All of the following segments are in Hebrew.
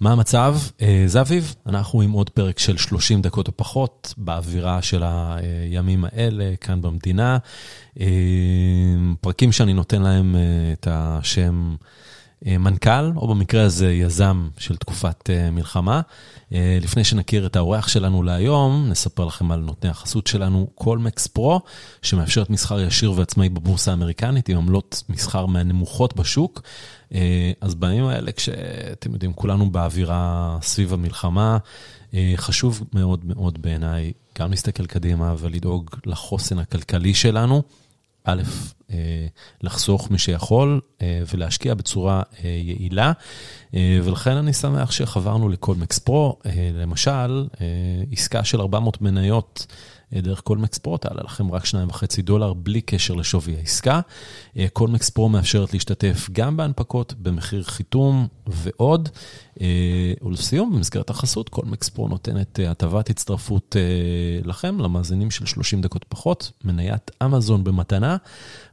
מה המצב? זה אביב, אנחנו עם עוד פרק של 30 דקות או פחות, באווירה של הימים האלה, כאן במדינה. פרקים שאני נותן להם את השם מנכ"ל, או במקרה הזה יזם של תקופת מלחמה. לפני שנכיר את האורח שלנו להיום, נספר לכם על נותני החסות שלנו, קולמקס פרו, שמאפשרת מסחר ישיר ועצמאי בבורסה האמריקנית, עם עמלות מסחר מהנמוכות בשוק. אז בימים האלה, כשאתם יודעים, כולנו באווירה סביב המלחמה, חשוב מאוד מאוד בעיניי גם להסתכל קדימה ולדאוג לחוסן הכלכלי שלנו. א', לחסוך מי שיכול ולהשקיע בצורה יעילה, ולכן אני שמח שחברנו לקולמקס פרו, למשל, עסקה של 400 מניות דרך קולמקס פרו, תעלה לכם רק 2.5 דולר בלי קשר לשווי העסקה. קולמקס פרו מאפשרת להשתתף גם בהנפקות, במחיר חיתום ועוד. ולסיום, במסגרת החסות, קולמקס פרו נותנת הטבת הצטרפות לכם, למאזינים של 30 דקות פחות, מניית אמזון במתנה,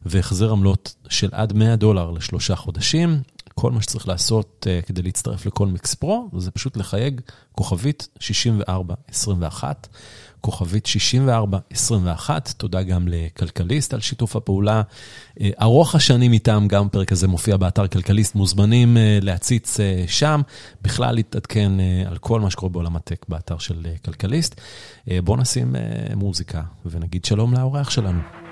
והחזר עמלות של עד 100 דולר לשלושה חודשים. כל מה שצריך לעשות uh, כדי להצטרף לקולמקס פרו, זה פשוט לחייג כוכבית 6421, כוכבית 6421, תודה גם לכלכליסט על שיתוף הפעולה. Uh, ארוך השנים איתם, גם פרק הזה מופיע באתר כלכליסט, מוזמנים uh, להציץ uh, שם, בכלל להתעדכן על כל מה שקורה בעולם הטק באתר של כלכליסט. בואו נשים מוזיקה ונגיד שלום לאורח שלנו.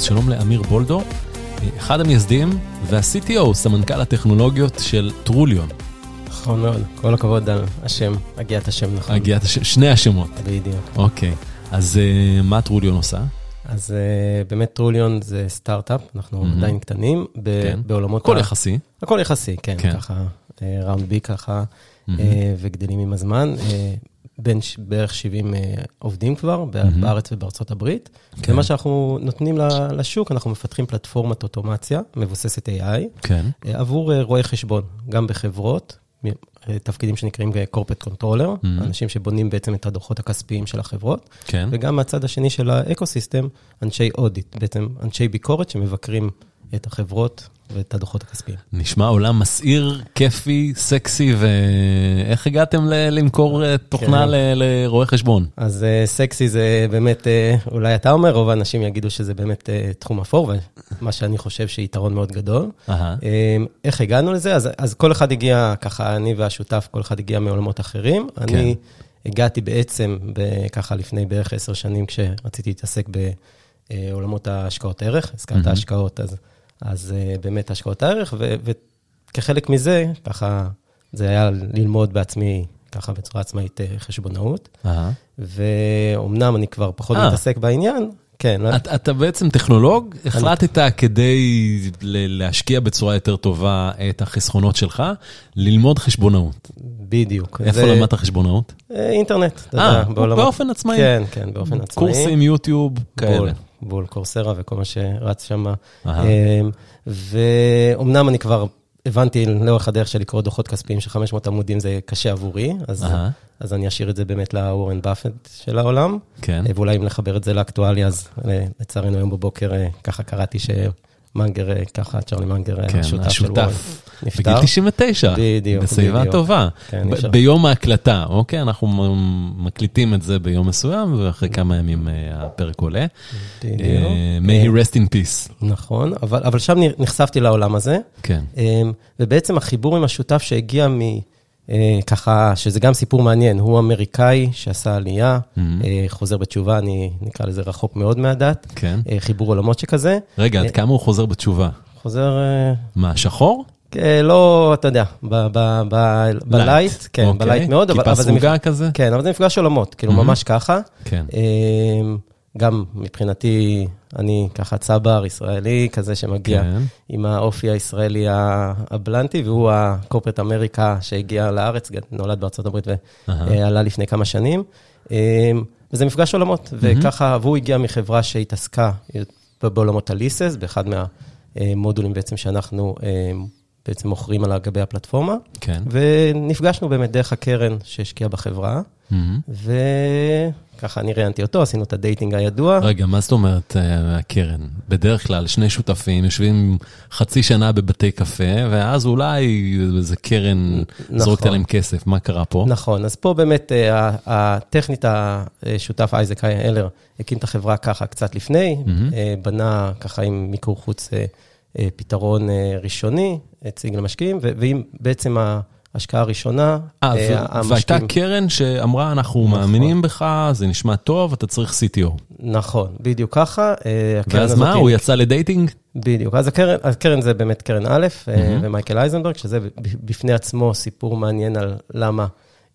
אז שלום לאמיר בולדו, אחד המייסדים וה-CTO, סמנכ"ל הטכנולוגיות של טרוליון. נכון מאוד, כל הכבוד על השם, הגיית השם נכון. הגיית השם, שני השמות. בדיוק. אוקיי, אז מה טרוליון עושה? אז באמת טרוליון זה סטארט-אפ, אנחנו mm-hmm. עדיין קטנים, ב- כן. בעולמות... הכל ה... יחסי. הכל יחסי, כן, כן. ככה, ראונד בי ככה, Mm-hmm. וגדלים עם הזמן. בין ש- בערך 70 עובדים כבר, Mm-hmm. בארץ ובארצות הברית. כן. ומה שאנחנו נותנים לשוק, אנחנו מפתחים פלטפורמת אוטומציה מבוססת AI, כן. עבור אה, רואי חשבון, גם בחברות, אה, תפקידים שנקראים corporate controller, Mhm. אנשים שבונים בעצם את הדוחות הכספיים של החברות, כן. וגם מהצד השני של ה ecosystem, אנשי audit, בעצם אנשי ביקורת שמבקרים את החברות ואת הדוחות הכספיים. נשמע עולם מסעיר, כיפי, סקסי, ואיך הגעתם ל- למכור אה, תוכנה כן. ל- חשבון? אז אה, סקסי זה באמת, אה, אולי אתה אומר, רוב האנשים יגידו שזה באמת אה, תחום אפור, ומה שאני חושב שיתרון מאוד גדול. אהה, אה, איך הגענו לזה? אז, אז כל אחד הגיע, ככה, אני והשותף, כל אחד הגיע מעולמות אחרים. כן. אני הגעתי בעצם, ככה לפני בערך עשר שנים, כשרציתי להתעסק בעולמות ההשקעות ערך, הזכרת מהמם. השקעות, אז, אז אה, באמת השקעות הערך, ו, וכחלק מזה, ככה, זה היה ללמוד בעצמי, ככה בצורה עצמאית, אה, חשבונאות. ואומנם אני כבר פחות אה. מתעסק בעניין, כן, לא- אתה, אתה בעצם טכנולוג, החלטת כדי ל- להשקיע בצורה יותר טובה את החסכונות שלך, ללמוד חשבונאות. בדיוק. איפה זה- למדת חשבונאות? אינטרנט, אתה יודע, בעולמות- באופן עצמאי. כן, כן, באופן עצמאי. קורסים, יוטיוב, כאלה. בול, קורסרה וכל מה שרץ שם. אהה. ואומנם אני כבר הבנתי לאורך הדרך של לקרוא דוחות כספיים של 500 עמודים זה קשה עבורי, אז. אז אני אשאיר את זה באמת לאורן באפט של העולם. כן. אה, ואולי אם לחבר את זה לאקטואליה, אז אה, לצערנו היום בבוקר אה, ככה קראתי שמנגר, אה, ככה, צ'רלי מנגר, אה, כן, השותף של השותף. וורן, בגיל נפטר. 99. בדיוק, בשיבה בדיוק. טובה. כן, ב-. ביום ההקלטה, אוקיי? אנחנו מקליטים את זה ביום מסוים, ואחרי כמה ימים אה, הפרק עולה. בדיוק. אה, May he rest in peace. נכון, אבל, אבל שם נחשפתי לעולם הזה, כן. ובעצם החיבור עם השותף שהגיע מ... אה, ככה, שזה גם סיפור מעניין, הוא אמריקאי שעשה עלייה, Mhm. אה, חוזר בתשובה, אני נקרא לזה רחוק מאוד מהדת, כן. אה, חיבור עולמות שכזה, רגע, עד כמה הוא חוזר בתשובה? חוזר, מה, שחור? לא, אתה יודע, ב- ב- ב- בלייט, כן, אוקיי. בלייט מאוד, אבל כיפה אבל זה מפ- סרוגה כזה? כן, אבל זה מפגש עולמות, כאילו Mhm. ממש ככה. כן. גם מבחינתי, אני ככה צבר ישראלי, כזה שמגיע כן. עם האופי הישראלי הבלנטי, והוא הקורפרט אמריקה שהגיע לארץ, נולד בארצות הברית. ועלה לפני כמה שנים. אמ, וזה מפגש עולמות, וככה, והוא הגיע מחברה שהתעסקה בעולמות הליסס, באחד מהמודולים בעצם שאנחנו אמ, בעצם מוכרים על גבי הפלטפורמה. כן. ונפגשנו באמת דרך הקרן שהשקיעה בחברה. וככה אני ראיינתי אותו, עשינו את ה dating הידוע. רגע, מה זאת אומרת אה, הקרן? בדרך כלל שני שותפים יושבים חצי שנה בבתי קפה, ואז אולי איזה קרן נכון. זורקת עליהם כסף. מה קרה פה? נכון, אז פה באמת אה, הטכנית, השותף אייזק אלר הקים את החברה ככה קצת לפני. אה, בנה ככה עם מיקור חוץ פתרון ראשוני, הציג למשקיעים, ו- ועם בעצם ההשקעה הראשונה, אה, אה, ו- והייתה קרן שאמרה, אנחנו נכון. מאמינים בך, זה נשמע טוב, אתה צריך CTO. נכון, בדיוק ככה. אה, ואז מה, הוא יצא לדייטינג? בדיוק, אז הקרן, הקרן זה באמת קרן א', אה. ומייקל אייזנברג, שזה בפני עצמו סיפור מעניין על למה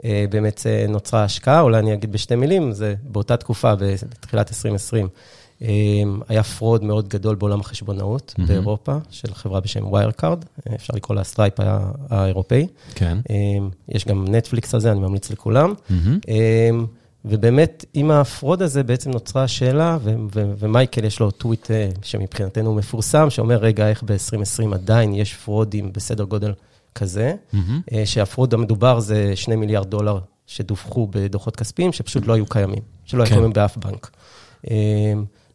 אה, באמת אה, נוצרה השקעה, אולי אני אגיד בשתי מילים, זה באותה תקופה, בתחילת 2020, אה, היה fraud מאוד גדול בעולם החשבונאות mm-hmm. באירופה, של חברה בשם Wirecard, אפשר לקרוא לה Stripe האירופאי. כן. אה, יש גם נטפליקס על זה, אני ממליץ לכולם. אמ, ובאמת, עם ה fraud הזה בעצם נוצרה השאלה, ו- ו- ומייקל יש לו טוויט אה, שמבחינתנו הוא מפורסם, שאומר, רגע, איך ב-2020 עדיין יש fraud ים בסדר גודל כזה. אה, שה fraud המדובר זה 2 מיליארד דולר שדווחו בדוחות כספיים, שפשוט לא היו קיימים, שלא היו כן. קיימים באף בנק.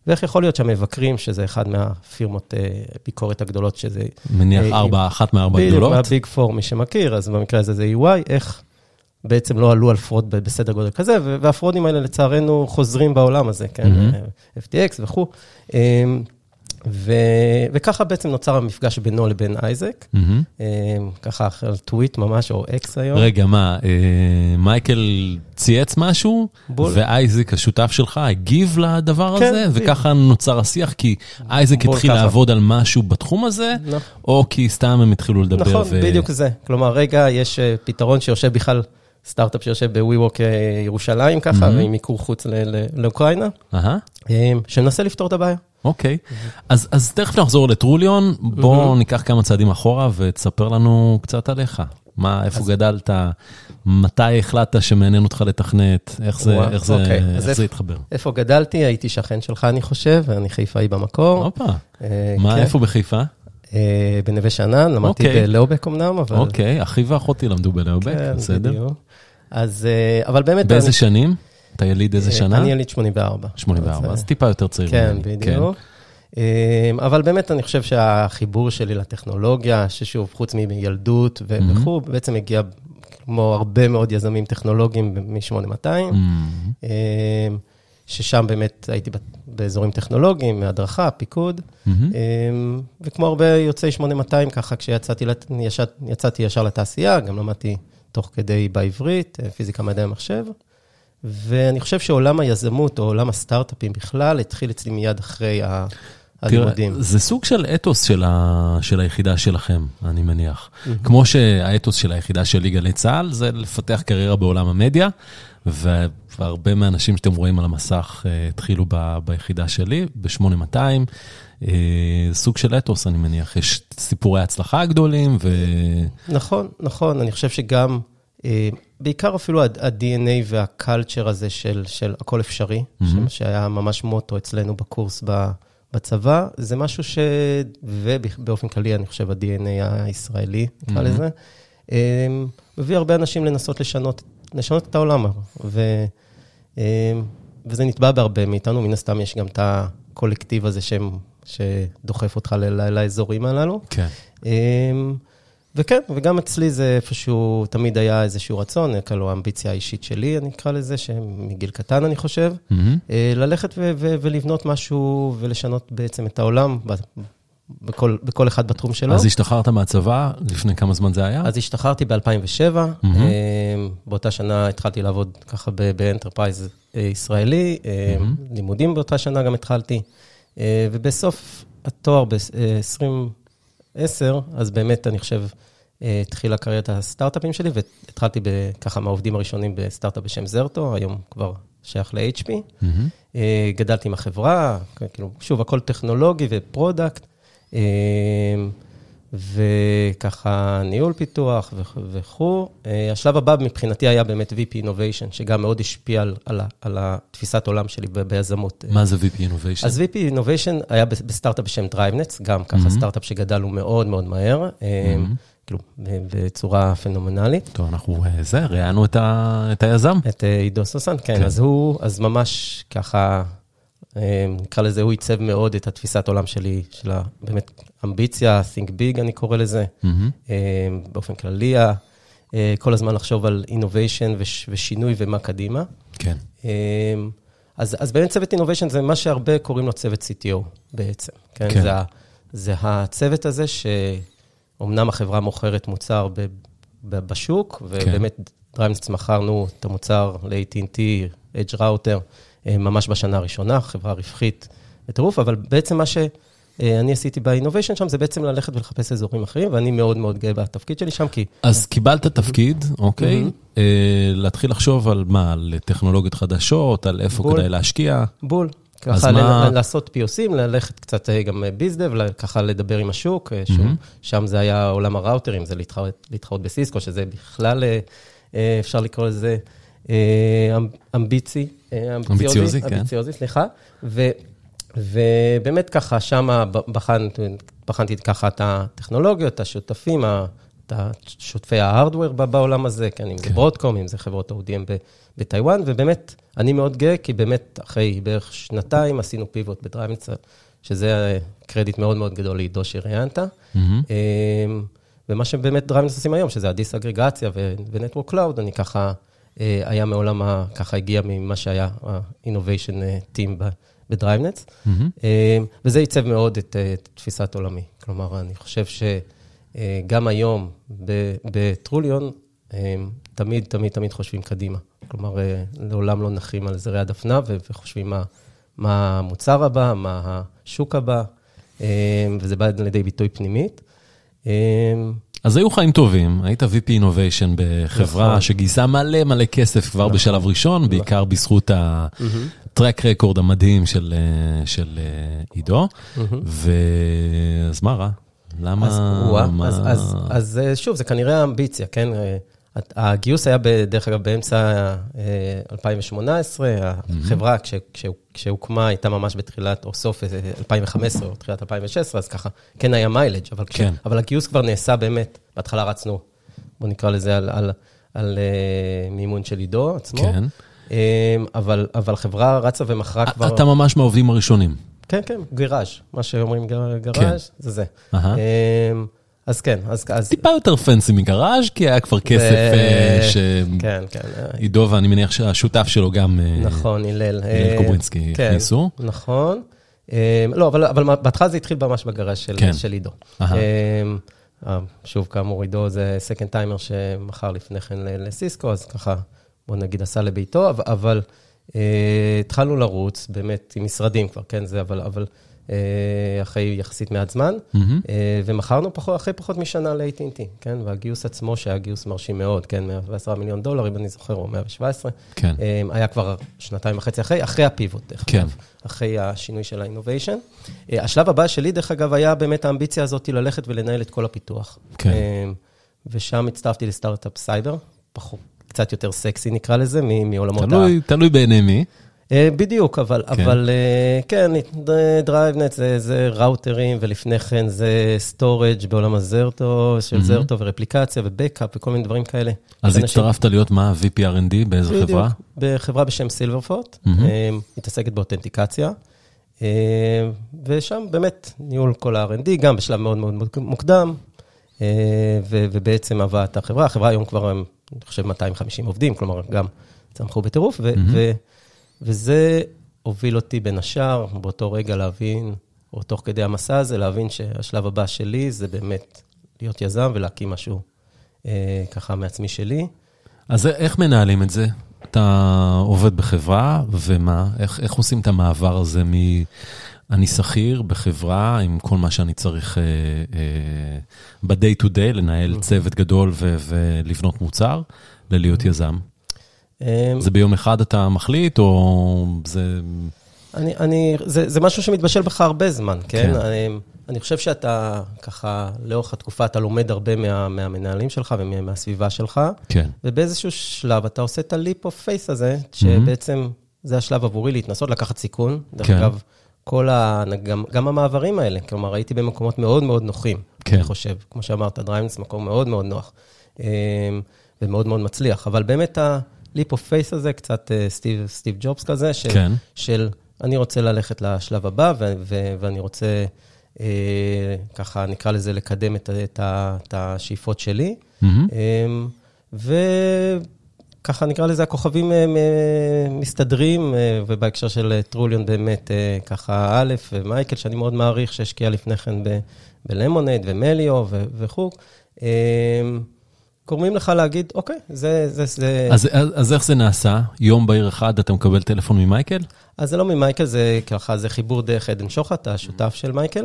אמ, ואיך יכול להיות שהמבקרים, שזה אחד מהפירמות אה, ביקורת הגדולות, שזה מניח אה, ארבע, אחת מארבע בדיוק, גדולות. מה Big Four, מי שמכיר, אז במקרה הזה זה EY, איך בעצם לא עלו על fraud בסדר גודל כזה, וה fraud ים האלה לצערנו חוזרים בעולם הזה, כן, mm-hmm. FTX וכו'. ו- וככה בעצם נוצר המפגש בינו לבין אייזק. אמ, ככה על טוויט ממש, או X היום. רגע, מה, אה, מייקל צייץ משהו, בול. ואייזק, השותף שלך, הגיב לדבר כן, הזה. וככה נוצר השיח, כי אייזק התחיל ככה. לעבוד על משהו בתחום הזה, נכון. או כי סתם הם התחילו לדבר. נכון, ו- בדיוק זה. כלומר, רגע, יש אה, פתרון שיושב בכלל, סטארט-אפ שיושב בווי-ווק ירושלים ככה, מהמם. ועם מיקור חוץ לאוקראינה, אמ, שמנסה לפתור את הבעיה. אוקיי. אז אז תכף נחזור לטרוליון, בואו ניקח כמה צעדים אחורה ותספר לנו קצת עליך. מה, איפה גדלת, מתי החלטת שמעניין אותך לתכנת, איך זה וואו, איך זה- אוקיי, אז איך זה התחבר? איפה גדלתי? הייתי שכן שלך, אני חושב, ואני חיפאי במקור. הופה, אה, מה, כן. איפה בחיפה? אה, בנווה שאנן, למדתי אוקיי. בלאובק אמנם, אבל... אוקיי, אחי ואחותי למדו בלאובק, כן, בסדר. בדיוק. אז, אה, אבל באמת... באיזה אני- שנים? אתה יליד איזה אה, שנה? אני יליד 84. 84, אז, אה, טיפה יותר צעיר כן. בדיוק. אה, אבל באמת, אני חושב שהחיבור שלי לטכנולוגיה, ששוב, חוץ מילדות. וכו', בעצם הגיע כמו הרבה מאוד יזמים טכנולוגיים מ-8200. אמ, ששם באמת הייתי באזורים טכנולוגיים, הדרכה, פיקוד. אמ, וכמו הרבה יוצאי 8200, ככה כשיצאתי ישר לתעשייה, גם למדתי תוך כדי בעברית, אה, פיזיקה מדעי המחשב, ואני חושב שעולם היזמות, או עולם הסטארט-אפים בכלל, התחיל אצלי מיד אחרי ה- הלימודים. זה סוג של אתוס של, ה... של היחידה שלכם, אני מניח. כמו שהאתוס של היחידה של ליגה לצה"ל, זה לפתח קריירה בעולם המדיה, והרבה מהאנשים שאתם רואים על המסך אה, התחילו ב... ביחידה שלי, ב-8200. אה, סוג של אתוס, אני מניח. יש סיפורי הצלחה גדולים, ו... נכון, נכון, אני חושב שגם, אה, בעיקר אפילו ה-DNA והקלצ'ר הזה של, של הכל אפשרי, מהמם. שהיה ממש מוטו אצלנו בקורס בצבא, זה משהו ש... ובאופן כללי, אני חושב, ה-DNA הישראלי, נקרא מהמם. לזה, אה, מביא הרבה אנשים לנסות לשנות, לשנות את העולם. ו, אה, וזה נתבע בהרבה מאיתנו, מן הסתם יש גם את הקולקטיב הזה שהם, שדוחף אותך ל- לאזורים הללו. כן. אמ, וכן, וגם אצלי זה איפשהו, תמיד היה איזשהו רצון, כאילו האמביציה האישית שלי, אני אקרא לזה, שמגיל קטן, אני חושב. אה, ללכת ו- ו- ולבנות משהו ולשנות בעצם את העולם בכל, בכל אחד בתחום שלו. אז השתחררת מהצבא, לפני כמה זמן זה היה? אז השתחררתי ב-2007, mm-hmm. באותה שנה התחלתי לעבוד ככה ב enterprise אה, ישראלי, אה, mm-hmm. לימודים באותה שנה גם התחלתי, אה, ובסוף התואר ב-2010, אז באמת, אני חושב, אה, התחילה קריירת הסטארט-אפים שלי, והתחלתי ככה מהעובדים הראשונים בסטארט-אפ בשם Zerto, היום כבר שייך ל-HP. mm-hmm. אה, גדלתי עם החברה, כאילו, שוב, הכל טכנולוגי ו product, אה, וככה ניהול פיתוח וכ- וכו'. אה, השלב הבא מבחינתי היה באמת VP Innovation, שגם מאוד השפיע על, על, על התפיסת עולם שלי ביזמות. מה זה VP Innovation? אז VP Innovation היה בסטארט-אפ בשם DriveNets, גם ככה mm-hmm. סטארט-אפ שגדל הוא מאוד מאוד מהר. אה, כאילו, בצורה פנומנלית. טוב, אנחנו זה, ראיינו את, ה, את היזם. את עידו סוסן, כן, כן. אז הוא, אז ממש ככה, נקרא לזה, הוא עיצב מאוד את התפיסת עולם שלי, של באמת אמביציה, think big, אני קורא לזה, mm-hmm. באופן כללי, כל הזמן לחשוב על innovation ושינוי ומה קדימה. כן. אז, אז באמת צוות innovation זה מה שהרבה קוראים לו צוות CTO בעצם. כן. כן. זה, זה הצוות הזה שאומנם החברה מוכרת מוצר ב, ב, בשוק, ובאמת כן. דריימס מכרנו את המוצר ל-AT&T, Edge Router, ממש בשנה הראשונה, חברה רווחית בטירוף, אבל בעצם מה שאני עשיתי באינוביישן שם, זה בעצם ללכת ולחפש אזורים אחרים, ואני מאוד מאוד גאה בתפקיד שלי שם, כי... אז קיבלת תפקיד, אוקיי, להתחיל לחשוב על מה, על טכנולוגיות חדשות, על איפה כדאי להשקיע. בול. ככה מה... לעשות POCים, ללכת קצת גם ביזדב, ככה לדבר עם השוק, שם זה היה עולם הראוטרים, זה להתחרות בסיסקו, שזה בכלל, אפשר לקרוא לזה אמביצי. אמביציוזי, כן. אמביציוזי, סליחה. ובאמת ככה, שם בחנתי ככה את הטכנולוגיות, את השותפים, את שותפי ההארדוור בעולם הזה, כן, אם זה ברודקום, אם זה חברות ODM בטיוואן, ובאמת, אני מאוד גאה, כי באמת, אחרי בערך שנתיים עשינו פיבוט ב DriveNets, שזה קרדיט מאוד מאוד גדול לעידו שראיינת. ומה שבאמת DriveNets עושים היום, שזה הדיסאגרגציה ו network cloud, אני ככה... היה מעולם, ככה הגיע ממה שהיה ה-innovation team ב DriveNets, mm-hmm. וזה עיצב מאוד את, את תפיסת עולמי. כלומר, אני חושב שגם היום בטרוליון, תמיד, תמיד, תמיד חושבים קדימה. כלומר, לעולם לא נחים על זרי הדפנה וחושבים מה, מה המוצר הבא, מה השוק הבא, וזה בא לידי ביטוי פנימית. אז היו חיים טובים, היית VP Innovation בחברה נכון. שגייסה מלא מלא כסף כבר נכון. בשלב ראשון, נכון. בעיקר בזכות הטרק רקורד המדהים של, של עידו. ואז מה רע? למה? אז, מה... אז, אז, אז שוב, זה כנראה אמביציה, כן? הגיוס היה, דרך אגב, באמצע 2018, החברה, כשהוקמה, הייתה ממש בתחילת, או סוף 2015, או תחילת 2016, אז ככה, כן היה מיילג', אבל, כן. אבל הגיוס כבר נעשה באמת, בהתחלה רצנו, בוא נקרא לזה, על, על, על מימון של עידו עצמו. כן. אבל, אבל חברה רצה ומכרה כבר... אתה ממש מהעובדים הראשונים. כן, כן, גראז', מה שאומרים גראז', כן. זה זה. Uh-huh. אז כן, אז... אז... טיפה יותר fancy מגראז', כי היה כבר כסף ש... כן, כן. עידו, ואני מניח שהשותף שלו גם... נכון, הלל. הלל קוברינסקי כן, הכניסו. נכון. לא, אבל, אבל בהתחלה זה התחיל ממש בגראז' של, כן. של עידו. שוב, כאמור, עידו זה second timer שמכר לפני כן לסיסקו, אז ככה, בוא נגיד, עשה לביתו, אבל התחלנו לרוץ, באמת, עם משרדים כבר, כן, זה, אבל... אבל אחרי יחסית מעט זמן, mm-hmm. ומכרנו פחות, אחרי פחות משנה ל-AT&T, כן? והגיוס עצמו, שהיה גיוס מרשים מאוד, כן? 110 מיליון דולר, אם אני זוכר, או 117, כן. היה כבר שנתיים וחצי אחרי, אחרי הפיבוט, דרך כן. אגב, אחרי השינוי של ה-innovation. השלב הבא שלי, דרך אגב, היה באמת האמביציה הזאת ללכת ולנהל את כל הפיתוח. כן. ושם הצטרפתי לסטארט-אפ סייבר, פחות, קצת יותר סקסי נקרא לזה, מעולמות ה... תלוי בעיני מי. בדיוק, אבל, כן. אבל כן, DriveNet זה, זה ראוטרים, ולפני כן זה storage בעולם ה Zerto, של. Zerto ורפליקציה ו backup וכל מיני דברים כאלה. אז הצטרפת להיות מה, באיזו בדיוק, חברה? בחברה בשם Silverfort, mm-hmm. מתעסקת באותנטיקציה. ושם באמת ניהול כל ה-R&D, גם בשלב מאוד מאוד מוקדם, ובעצם הבאת החברה. החברה היום כבר, אני חושב, 250 עובדים, כלומר, גם צמחו בטירוף, ו... Mm-hmm. וזה הוביל אותי בין השאר, באותו רגע להבין, או תוך כדי המסע הזה, להבין שהשלב הבא שלי זה באמת להיות יזם ולהקים משהו אה, ככה מעצמי שלי. אז איך מנהלים את זה? אתה עובד בחברה, ומה? איך, איך עושים את המעבר הזה מ... אני שכיר בחברה עם כל מה שאני צריך אה, אה, ב-day to day, לנהל mm-hmm. צוות גדול ו- ולבנות מוצר, ללהיות mm-hmm. יזם. אמ, זה ביום אחד אתה מחליט, או זה... אני, אני, זה, זה משהו שמתבשל בך הרבה זמן, כן? כן. אני, אני חושב שאתה, ככה, לאורך התקופה, אתה לומד הרבה מה, מהמנהלים שלך ומהסביבה שלך. כן. ובאיזשהו שלב אתה עושה את ה leap of faith הזה, שבעצם זה השלב עבורי להתנסות, לקחת סיכון. דרך כן. אגב, כל ה... גם, גם המעברים האלה, כלומר, הייתי במקומות מאוד מאוד נוחים. כן. אני חושב. כמו שאמרת, DriveNets זה מקום מאוד מאוד נוח, אה, ומאוד מאוד מצליח. אבל באמת ה- leap of faith הזה, קצת אה, סטיב, סטיב ג'ובס כזה, של, כן. של אני רוצה ללכת לשלב הבא, ו- ו- ואני רוצה, אה, ככה נקרא לזה, לקדם את, את, את השאיפות שלי. mm-hmm. אמ, וככה נקרא לזה, הכוכבים אה, מסתדרים, אה, ובהקשר של אה, טרוליון באמת, אה, ככה א', ומייקל, שאני מאוד מעריך, שהשקיע לפני כן ב- בלמונייד ומליו וכו', אמ, גורמים לך להגיד, אוקיי, זה... זה, זה... אז, אז, אז איך זה נעשה? יום בהיר אחד אתה מקבל טלפון ממייקל? אז זה לא ממייקל, זה ככה, זה חיבור דרך עדן שוחט, השותף של מייקל.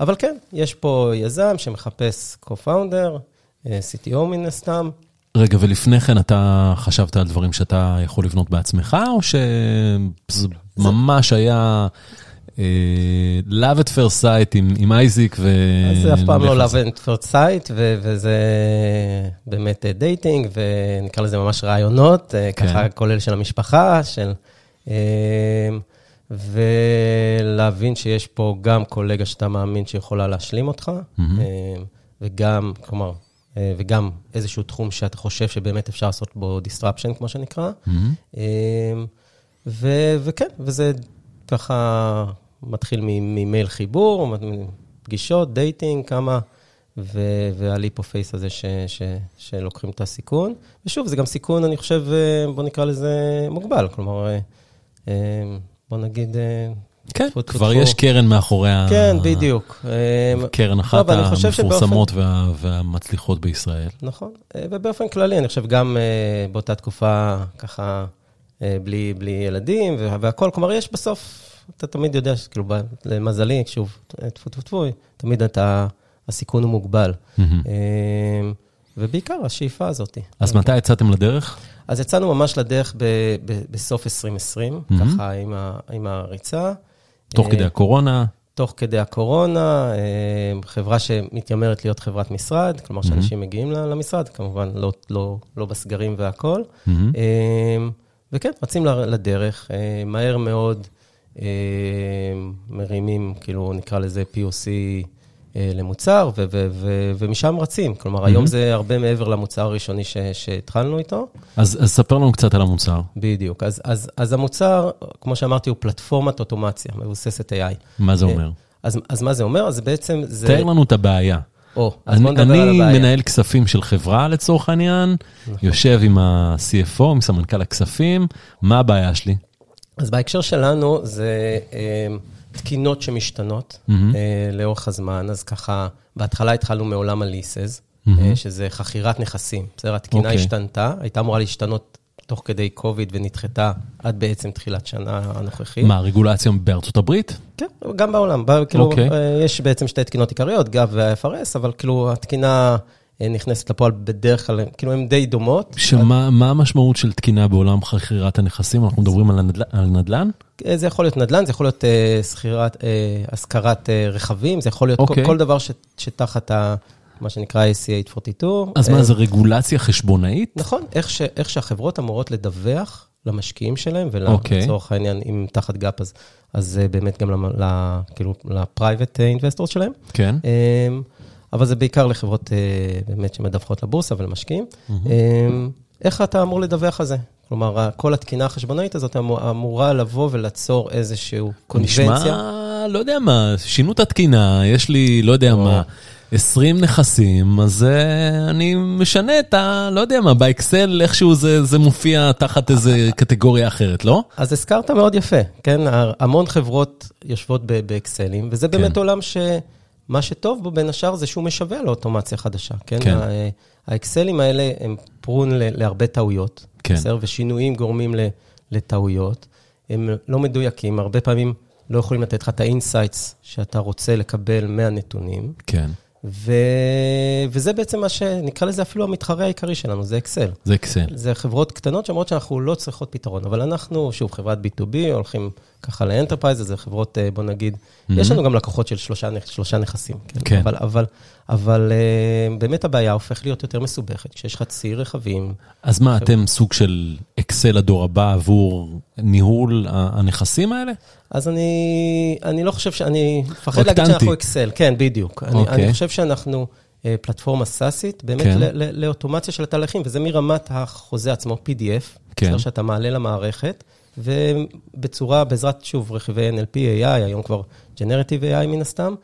אבל כן, יש פה יזם שמחפש co-founder, אה, CTO מן הסתם. רגע, ולפני כן אתה חשבת על דברים שאתה יכול לבנות בעצמך, או שזה ממש היה אה, love at first sight עם, עם אייזיק ו... זה אף פעם לא love at first sight, ו- וזה באמת dating, ונקרא לזה ממש רעיונות, אה, כן. ככה כולל של המשפחה, של... אה, ולהבין שיש פה גם קולגה שאתה מאמין שיכולה להשלים אותך. אה, וגם, כלומר, אה, וגם איזשהו תחום שאתה חושב שבאמת אפשר לעשות בו disruption, כמו שנקרא. אה, ו- וכן, וזה ככה מתחיל ממייל חיבור, פגישות, dating, כמה, ו- וה leap of faith הזה ש- ש- שלוקחים את הסיכון. ושוב, זה גם סיכון, אני חושב, אה, בוא נקרא לזה מוגבל. כלומר, אה, אה, בוא נגיד... כן, טפו, כבר טפו. יש קרן מאחורי ה... כן, בדיוק. קרן לא, אחת אני חושב שבאופן- המפורסמות וה- והמצליחות בישראל. נכון, ובאופן כללי, אני חושב גם באותה תקופה, ככה, בלי, בלי ילדים וה- והכול, כלומר, יש בסוף, אתה תמיד יודע, שכאילו, ב- למזלי, שוב, טפו טפו טפו, תמיד אתה, הסיכון הוא מוגבל. אה, ובעיקר השאיפה הזאת. אז מתי יצאתם לדרך? אז יצאנו ממש לדרך ב, ב, בסוף 2020, Mhm. ככה עם, ה, עם הריצה. תוך אה, כדי הקורונה? תוך כדי הקורונה, אה, חברה שמתיימרת להיות חברת משרד, כלומר שאנשים מגיעים למשרד, כמובן לא, לא, לא בסגרים והכול. אה, וכן, רצים לדרך, מהר מאוד מרימים, כאילו נקרא לזה POC למוצר, ו- ו- ו- ומשם רצים. כלומר, היום זה הרבה מעבר למוצר הראשוני ש- שהתחלנו איתו. אז אז ספר לנו קצת על המוצר. בדיוק. אז, אז, אז המוצר, כמו שאמרתי, הוא פלטפורמת אוטומציה, מבוססת AI. מה זה אה, אומר? אז, אז מה זה אומר? אז בעצם זה... תאר לנו את הבעיה. או, אז בוא אני נדבר על אני הבעיה. מנהל כספים של חברה לצורך העניין, יושב עם ה-CFO, עם סמנכ"ל הכספים, מה הבעיה שלי? אז בהקשר שלנו, זה אה, תקינות שמשתנות מהמם. אה, לאורך הזמן. אז ככה, בהתחלה התחלנו מעולם ה-leases, מהמם. אה, שזה חכירת נכסים. בסדר, התקינה אוקיי. השתנתה, הייתה אמורה להשתנות תוך כדי קוביד ונדחתה עד בעצם תחילת שנה הנוכחית. מה, רגולציה בארצות הברית? כן, גם בעולם. כאילו, אוקיי. אה, יש בעצם שתי תקינות עיקריות, גב וה-FRS, אבל כאילו התקינה נכנסת לפועל בדרך כלל, כאילו הן די דומות. שמה מה המשמעות של תקינה בעולם חכירת הנכסים? אנחנו מדברים על הנדל- על נדל"ן? אה, זה יכול להיות נדל"ן, זה יכול להיות אה, שכירת, אה, השכרת אה, רכבים, זה יכול להיות אוקיי. כל, כל דבר ש, שתחת ה, מה שנקרא ASC 842. אז אה, מה, זה רגולציה חשבונאית? נכון, איך, ש, איך שהחברות אמורות לדווח למשקיעים שלהם, אוקיי. ולצורך העניין, אם תחת GAAP, אז, אז אה, באמת גם כאילו, ל private investors שלהם. כן. אמ, אבל זה בעיקר לחברות אה, באמת שמדווחות לבורסה ולמשקיעים. אמ, איך אתה אמור לדווח על זה? כלומר, כל התקינה החשבונאית הזאת אמור- אמורה לבוא וליצור איזשהו קונבנציה. נשמע, לא יודע מה, שינו את התקינה, יש לי, לא יודע. מה, 20 נכסים, אז אה, אני משנה את ה... לא יודע מה, באקסל איכשהו זה זה מופיע תחת איזה קטגוריה אחרת, לא? אז הזכרת מאוד יפה, כן? המון חברות יושבות באקסלים, וזה באמת כן. עולם שמה שטוב בו, בין השאר, זה שהוא משווע לאוטומציה חדשה, כן? כן. האקסלים האלה הם פרון להרבה טעויות, כן. בסדר? ושינויים גורמים ל- לטעויות. הם לא מדויקים, הרבה פעמים לא יכולים לתת לך את ה insights שאתה רוצה לקבל מהנתונים, כן, ו... וזה בעצם מה שנקרא לזה אפילו המתחרה העיקרי שלנו, זה אקסל. זה אקסל. זה חברות קטנות שאומרות שאנחנו לא צריכות פתרון, אבל אנחנו, שוב, חברת B2B, הולכים ככה ל enterprise, זה חברות, אה, בוא נגיד, יש לנו גם לקוחות של שלושה, שלושה נכסים, כן? כן. אבל, אבל, אבל אה, באמת הבעיה הופכת להיות יותר מסובכת, כשיש לך צי רכבים, אז מה, אתם סוג של אקסל הדור הבא עבור ניהול הנכסים האלה? אז אני, אני לא חושב שאני, מפחד להגיד. שאנחנו אקסל, כן, בדיוק. אני, אוקיי. אני חושב שאנחנו אה, פלטפורמה סאסית, באמת כן. ל, ל, לאוטומציה של התהליכים, וזה מרמת החוזה עצמו, PDF, כן. שאתה מעלה למערכת, ובצורה, בעזרת, שוב, רכיבי NLP, AI, היום כבר Generative AI מן הסתם.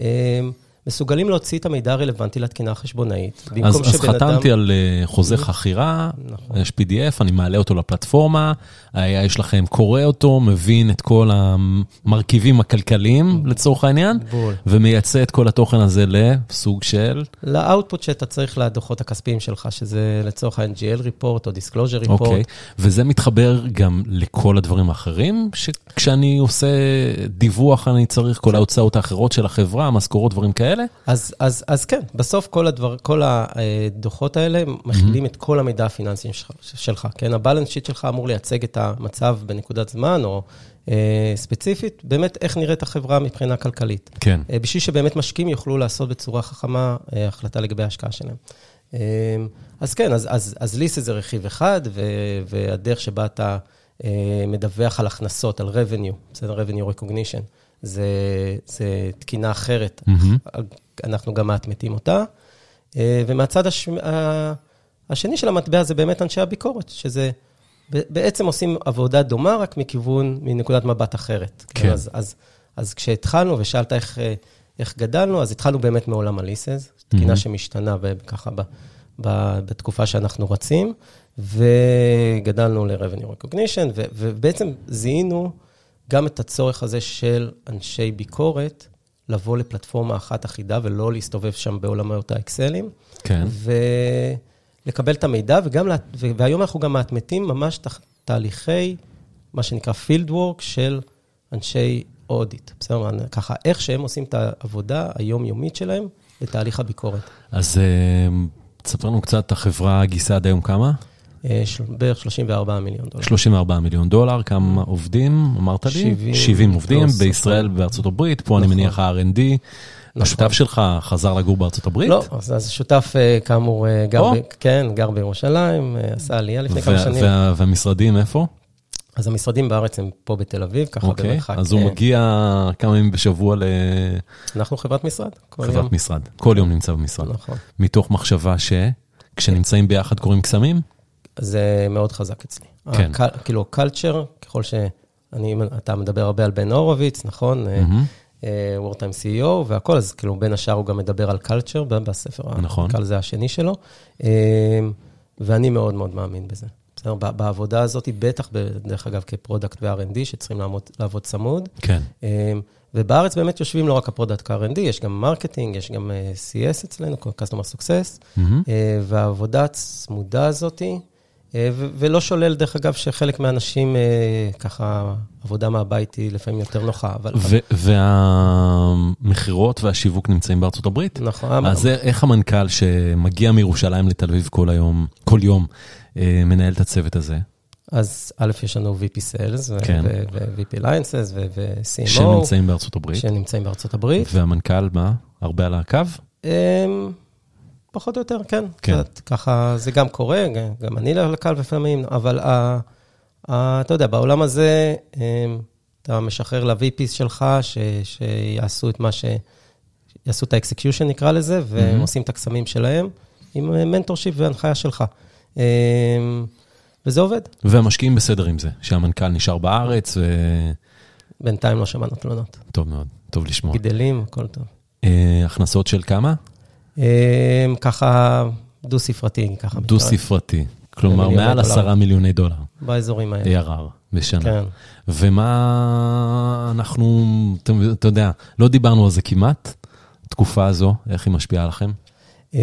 אה, מסוגלים להוציא את המידע הרלוונטי לתקינה החשבונאית. אז, אז חתמתי אדם- על אה, חוזה חכירה, נכון. יש PDF, אני מעלה אותו לפלטפורמה, ה-AI שלכם קורא אותו, מבין את כל המרכיבים הכלכליים לצורך העניין, בול. ומייצא את כל התוכן הזה לסוג של, לאאוטפוט שאתה צריך לדוחות הכספיים שלך, שזה לצורך ה-NGL report או disclosure report. אוקיי, וזה מתחבר גם לכל הדברים האחרים, שכשאני עושה דיווח אני צריך כל ההוצאות האחרות של החברה, משכורות, דברים כאלה? אז, אז, אז כן, בסוף כל, הדבר, כל הדוחות האלה מכילים את כל המידע הפיננסי שלך, שלך, כן? הבלנס שיט שלך אמור לייצג את המצב בנקודת זמן, או אה, ספציפית, באמת איך נראית החברה מבחינה כלכלית. כן. אה, בשביל שבאמת משקיעים יוכלו לעשות בצורה חכמה אה, החלטה לגבי ההשקעה שלהם. אה, אז כן, אז, אז, אז ליסט זה רכיב אחד, ו, והדרך שבה אתה אה, מדווח על הכנסות, על revenue, בסדר? revenue recognition, זה, זה תקינה אחרת. מהמם. אנחנו גם מעטמטים אותה. אה, ומהצד הש... השני של המטבע זה באמת אנשי הביקורת, שזה בעצם עושים עבודה דומה, רק מכיוון, מנקודת מבט אחרת. כן. אז, אז, אז כשהתחלנו, ושאלת איך, אה, איך גדלנו, אז התחלנו באמת מעולם הליסז, תקינה Mhm. שמשתנה ככה ב, ב, בתקופה שאנחנו רצים, וגדלנו ל-revenue recognition, ו, ובעצם זיהינו גם את הצורך הזה של אנשי ביקורת, לבוא לפלטפורמה אחת אחידה ולא להסתובב שם בעולמות האקסלים, כן. ולקבל את המידע, וגם, לה- והיום אנחנו גם מאטמטים ממש ת- תהליכי, מה שנקרא field work של אנשי אודיט. בסדר? ככה, איך שהם עושים את העבודה היומיומית שלהם לתהליך הביקורת. אז אה, תספר לנו קצת, החברה גייסה עד היום כמה? אה, בערך 34 מיליון דולר. 34 מיליון דולר, כמה עובדים, אמרת לי? 70 70 עובדים, בישראל נכון. ובארצות הברית, פה אני נכון. מניח ה-R&D. השותף שלך חזר לגור בארצות הברית? לא, אז השותף, אה, כאמור, אה, גר. ב, כן, גר בירושלים, עשה עלייה לפני כמה שנים. וה- והמשרדים איפה? אז המשרדים בארץ הם פה בתל אביב, ככה אוקיי, במרחק. אז הוא מגיע כמה ימים בשבוע אנחנו חברת משרד, כל יום. לחברת משרד. כל יום נמצא במשרד. נכון. מתוך מחשבה שכשנמצאים ביחד קוראים קסמים? זה מאוד חזק אצלי. כן. הקל- כאילו, culture, ככל שאני, אתה מדבר הרבה על בן הורוביץ, נכון? wartime CEO והכל, אז כאילו, בין השאר הוא גם מדבר על culture בספר, נכון. הקל זה השני שלו, אה, ואני מאוד מאוד מאמין בזה. בסדר? בעבודה הזאת, בטח, דרך אגב, כ product ו-R&D, שצריכים לעמוד, לעבוד צמוד. כן. אה, ובארץ באמת יושבים לא רק ה product R&D, יש גם marketing, יש גם אה, CS אצלנו, Customer Success. אה, והעבודה הצמודה הזאת, ו- ולא שולל, דרך אגב, שחלק מהאנשים, אה, ככה, עבודה מהבית היא לפעמים יותר נוחה, אבל... והמכירות והשיווק נמצאים בארצות הברית? נכון. אז איך המנכ"ל שמגיע מירושלים לתל אביב כל היום, כל יום, אה, מנהל את הצוות הזה? אז א', יש לנו VP Sales, כן. ו-VP Alliances ו-CMO, שנמצאים בארצות הברית? שנמצאים בארצות הברית. והמנכ"ל, מה? הרבה על הקו? פחות או יותר, כן. כן. קצת, ככה, זה גם קורה, גם- גם אני לקהל לפעמים, אבל ה- ה- אתה יודע, בעולם הזה, אמ, אתה משחרר ל-VPs שלך, ש- שיעשו את מה ש... יעשו את ה execution, נקרא לזה, והם Mhm. עושים את הקסמים שלהם, עם mentorship והנחיה שלך. אמ, וזה עובד. והמשקיעים בסדר עם זה, שהמנכ"ל נשאר בארץ, ו... בינתיים לא שמענו תלונות. טוב מאוד, טוב לשמוע. גידלים, הכל טוב. אה, הכנסות של כמה? אמ, ככה, דו-ספרתי, ככה. דו-ספרתי. כלומר, מעל. עשרה מיליוני דולר, באזורים האלה. ARR בשנה. כן. ומה אנחנו, אתה, יודע, לא דיברנו על זה כמעט, תקופה הזו, איך היא משפיעה עליכם? אמ,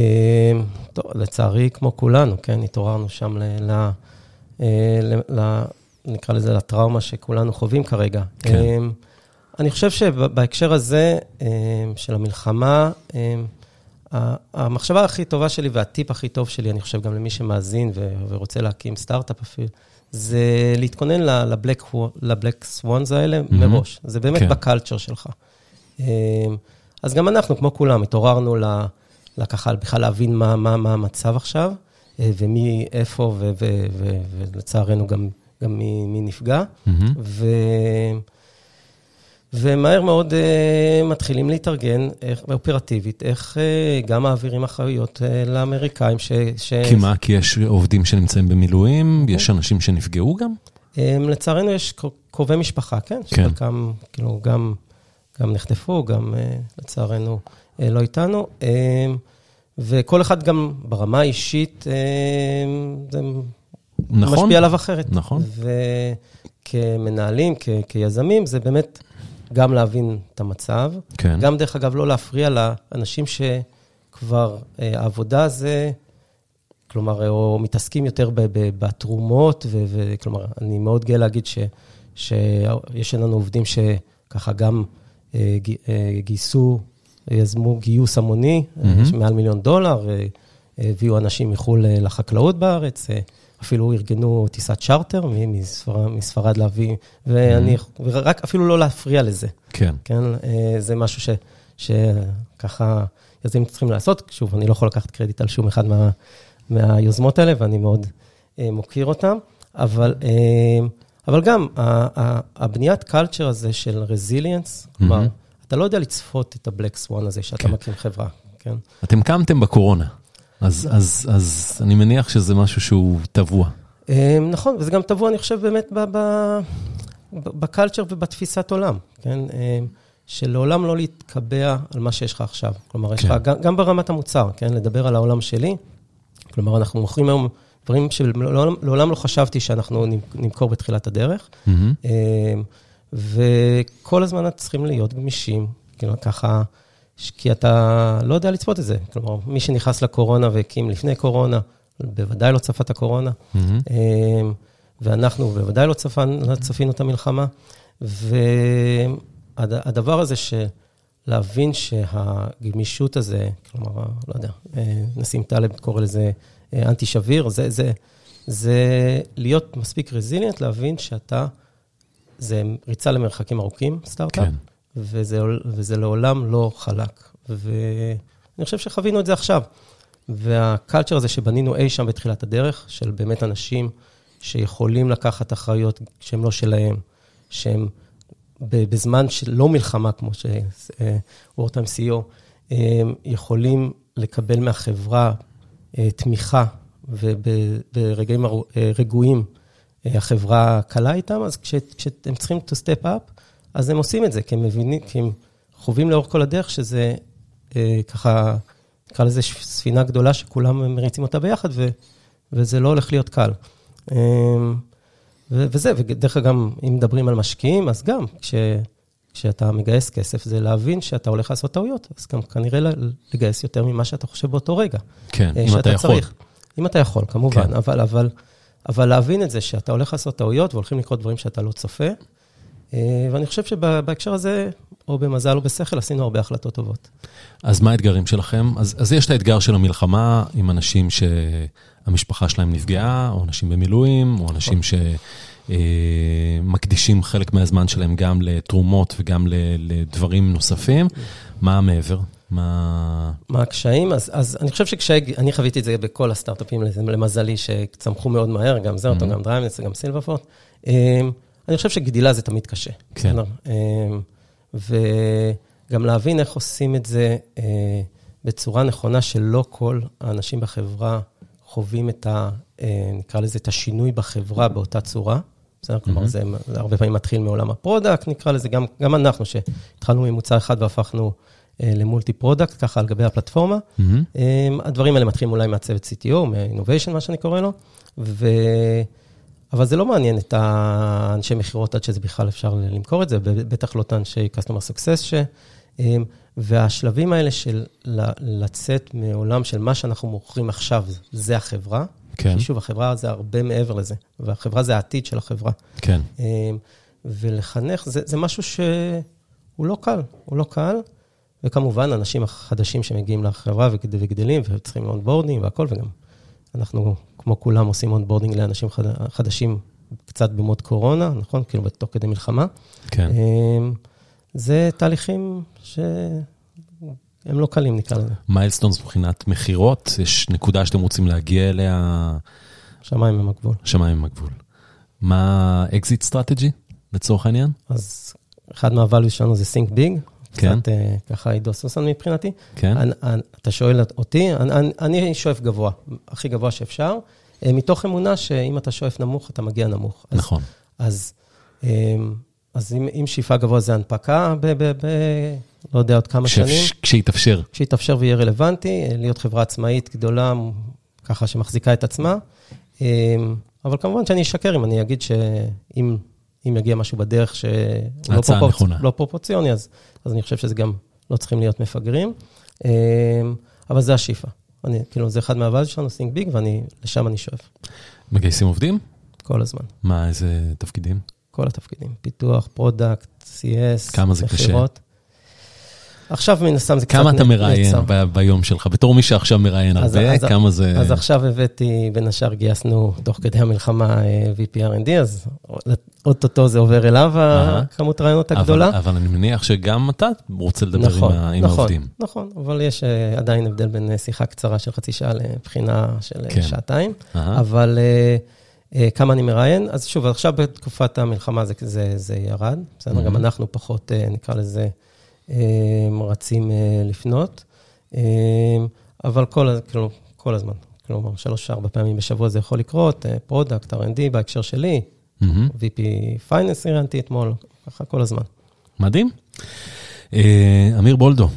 טוב, לצערי, כמו כולנו, כן, התעוררנו שם ל... ל, אה, ל, ל נקרא לזה לטראומה שכולנו חווים כרגע. כן. אמ, אני חושב שבהקשר הזה של המלחמה, המחשבה הכי טובה שלי והטיפ הכי טוב שלי, אני חושב גם למי שמאזין ורוצה להקים סטארט-אפ אפילו, זה להתכונן לבלק סוואנס האלה מראש. זה באמת כן. בקלצ'ר שלך. אמ, אז גם אנחנו, כמו כולם, התעוררנו ל... לקחה בכלל להבין מה, מה, מה המצב עכשיו, אה, ומי, איפה, ולצערנו גם גם מי, מי נפגע. מהמם. ו... ומהר מאוד uh, מתחילים להתארגן איך, אופרטיבית, איך uh, גם מעבירים אחריות uh, לאמריקאים, ש... ש... כי מה? כי יש עובדים שנמצאים במילואים, יש אנשים שנפגעו גם? Um, לצערנו יש קר- קרובי משפחה, כן? כן. שחלקם כאילו גם, גם נחטפו, גם uh, לצערנו uh, לא איתנו. Um, וכל אחד גם ברמה האישית, um, זה נכון. משפיע עליו אחרת. נכון. וכמנהלים, כ- כיזמים, זה באמת גם להבין את המצב. כן. גם, דרך אגב, לא להפריע לאנשים שכבר אה, העבודה זה, כלומר, או מתעסקים יותר ב- ב- בתרומות, ו- וכלומר, אני מאוד גאה להגיד ש- שיש לנו עובדים שככה גם אה, גי- אה, גייסו, יזמו גיוס המוני, mm-hmm. מעל מיליון דולר, אה, הביאו אנשים מחו"ל אה, לחקלאות בארץ, אה, אפילו ארגנו טיסת צ'רטר מספרד, להביא, ואני, ורק אפילו לא להפריע לזה. כן. כן, אה, זה משהו ש, שככה יזמים צריכים לעשות. שוב, אני לא יכול לקחת קרדיט על שום אחד מה, מהיוזמות האלה, ואני מאוד אה, מוקיר אותם. אבל, אה, אבל גם הבניית קלצ'ר הזה של רזיליאנס, כלומר, מהמם. אתה לא יודע לצפות את הבלק סוואן הזה שאתה כן. מקים חברה, כן? אתם קמתם בקורונה, אז, אז, אז אני מניח שזה משהו שהוא טבוע. אה, נכון, וזה גם טבוע, אני חושב, באמת בקלצ'ר ובתפיסת עולם, כן? אה, שלעולם לא להתקבע על מה שיש לך עכשיו. כלומר, יש כן. לך, גם, גם ברמת המוצר, כן? לדבר על העולם שלי. כלומר, אנחנו מוכרים היום דברים שלעולם לעולם לא חשבתי שאנחנו נמ- נמכור בתחילת הדרך. אה, וכל הזמן צריכים להיות גמישים, כאילו ככה, כי אתה לא יודע לצפות את זה. כלומר, מי שנכנס לקורונה והקים לפני קורונה, בוודאי לא צפה את הקורונה. מהמם. אמ, ואנחנו בוודאי לא צפן, לא צפינו את המלחמה. והדבר הזה של להבין שהגמישות הזה, כלומר, לא יודע, אה, נסים טלב קורא לזה אה, אנטי שביר, זה, זה, זה להיות מספיק רזיליאנט, להבין שאתה, זה ריצה למרחקים ארוכים, סטארט-אפ, כן. וזה, וזה לעולם לא חלק. ואני חושב שחווינו את זה עכשיו. והקלצ'ר הזה שבנינו אי שם בתחילת הדרך, של באמת אנשים שיכולים לקחת אחריות שהם לא שלהם, שהם בזמן של לא מלחמה, כמו שוורטיים CEO, הם יכולים לקבל מהחברה אה, תמיכה, וברגעים אה, רגועים אה, החברה קלה איתם, אז כש- כשהם צריכים to step up, אז הם עושים את זה, כי הם מבינים, כי הם חווים לאורך כל הדרך שזה אה, ככה, נקרא לזה ספינה גדולה שכולם מריצים אותה ביחד, ו, וזה לא הולך להיות קל. אה, ו- וזה, ודרך אגב, אם מדברים על משקיעים, אז גם כש, כשאתה מגייס כסף, זה להבין שאתה הולך לעשות טעויות, אז גם כנראה לגייס יותר ממה שאתה חושב באותו רגע. כן, אה, אם אתה יכול. צריך. אם אתה יכול, כמובן, כן. אבל, אבל, אבל להבין את זה שאתה הולך לעשות טעויות והולכים לקרות דברים שאתה לא צופה. אה, ואני חושב שבהקשר הזה, או במזל או בשכל, עשינו הרבה החלטות טובות. אז מה האתגרים שלכם? אז, אז יש את האתגר של המלחמה עם אנשים שהמשפחה שלהם נפגעה, או אנשים במילואים, או אנשים שמקדישים חלק מהזמן שלהם גם לתרומות וגם לדברים נוספים. מה מעבר? מה... מה הקשיים? אז, אז אני חושב שקשיי, אני חוויתי את זה בכל הסטארט-אפים, למזלי, שצמחו מאוד מהר, גם זרטו, Mhm. גם דריימנס, גם סילברפורט. אני חושב שגדילה זה תמיד קשה. כן. בסדר? אמ, וגם להבין איך עושים את זה אה, בצורה נכונה, שלא כל האנשים בחברה חווים את ה... אה, נקרא לזה, את השינוי בחברה באותה צורה. בסדר? כלומר, Mhm. זה הרבה פעמים מתחיל מעולם ה product, נקרא לזה, גם, גם אנחנו, שהתחלנו ממוצר אחד והפכנו אה, ל multi product, ככה על גבי הפלטפורמה. מהמם. אמ, הדברים האלה מתחילים אולי מהצוות CTO, מה-Innovation, מה שאני קורא לו, ו... אבל זה לא מעניין את האנשי מכירות עד שזה בכלל אפשר למכור את זה, בטח לא את האנשי Customer Success, ש... אמ, והשלבים האלה של לצאת מעולם של מה שאנחנו מוכרים עכשיו, זה החברה. כן, כי שוב, החברה זה הרבה מעבר לזה, והחברה זה העתיד של החברה. כן. אמ, ולחנך, זה, זה משהו שהוא לא קל, הוא לא קל. וכמובן, אנשים החדשים שמגיעים לחברה וגד- וגדלים וצריכים onboarding והכל, וגם אנחנו, כמו כולם, עושים onboarding לאנשים חד, חדשים קצת ב mode קורונה, נכון? כאילו, בתוך כדי מלחמה. כן. אמ, זה תהליכים שהם לא קלים, נקרא לזה. milestones מבחינת מכירות, יש נקודה שאתם רוצים להגיע אליה, שמיים הם הגבול. שמיים הם הגבול. מה exit strategy, לצורך העניין? אז אחד מה value שלנו זה think big. כן. קצת אה, ככה עידו סוסן מבחינתי. כן. אני- אני- אתה שואל אותי, אני- אני- שואף גבוה, הכי גבוה שאפשר, מתוך אמונה שאם אתה שואף נמוך, אתה מגיע נמוך. אז- נכון. אז, אמ, אז אם, אם שאיפה גבוה זה הנפקה, ב, ב, ב, לא יודע, עוד כמה כש- שנים, כשיתאפשר. כשיתאפשר ויהיה רלוונטי, אה, להיות חברה עצמאית גדולה, ככה שמחזיקה את עצמה. אבל כמובן שאני אשקר אם אני אגיד שאם אם יגיע משהו בדרך שהוא לא. נכונה. לא פרופורציוני, אז, אז אני חושב שזה גם לא צריכים להיות מפגרים. אבל זה השאיפה. אני, כאילו, זה אחד מהוואלד שלנו, think big, ולשם אני שואף, מגייסים עובדים? כל הזמן. מה, איזה תפקידים? כל התפקידים, פיתוח, product, CS, כמה זה קשה? עכשיו מן הסתם זה קצת כמה אתה מראיין נעצר. ביום שלך? בתור מי שעכשיו מראיין הרבה, אז- כמה זה... אז עכשיו הבאתי, בין השאר גייסנו תוך כדי המלחמה אה, VP R&D, אז אוטוטו זה עובר אליו, אהה. הכמות הרעיונות אבל- הגדולה. אבל אני מניח שגם אתה רוצה לדבר עם נכון, עם נכון, העובדים. נכון, אבל יש אה, עדיין הבדל בין אה, שיחה קצרה של חצי שעה לבחינה של אה, כן. שעתיים. אבל אה, אה, כמה אני מראיין? אז שוב, עכשיו בתקופת המלחמה זה, זה, זה ירד. בסדר, Mhm. גם אנחנו פחות, אה, נקרא לזה, אה, רצים אה, לפנות. אה, אבל כל, ה- כאילו, כל הזמן, כלומר, שלוש-ארבע פעמים בשבוע זה יכול לקרות, product, R&D בהקשר שלי, מהמם. VP finance ראיינתי אתמול, ככה כל הזמן. מדהים. אה, אמיר בולדו,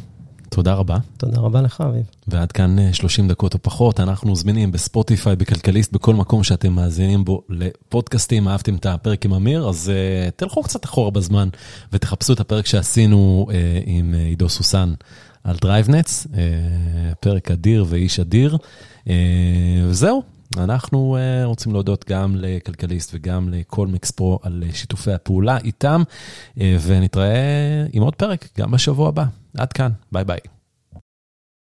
תודה רבה. תודה רבה לך, אביב. ועד כאן אה, 30 דקות או פחות, אנחנו זמינים בספוטיפיי, בכלכליסט, בכל מקום שאתם מאזינים בו לפודקאסטים. אהבתם את הפרק עם אמיר, אז uh, תלכו קצת אחורה בזמן ותחפשו את הפרק שעשינו uh, עם עידו סוסן על DriveNets, uh, פרק אדיר ואיש אדיר. Uh, וזהו, אנחנו uh, רוצים להודות גם לכלכליסט וגם ל Colmex Pro על שיתופי הפעולה איתם, uh, ונתראה עם עוד פרק גם בשבוע הבא. עד כאן, ביי ביי.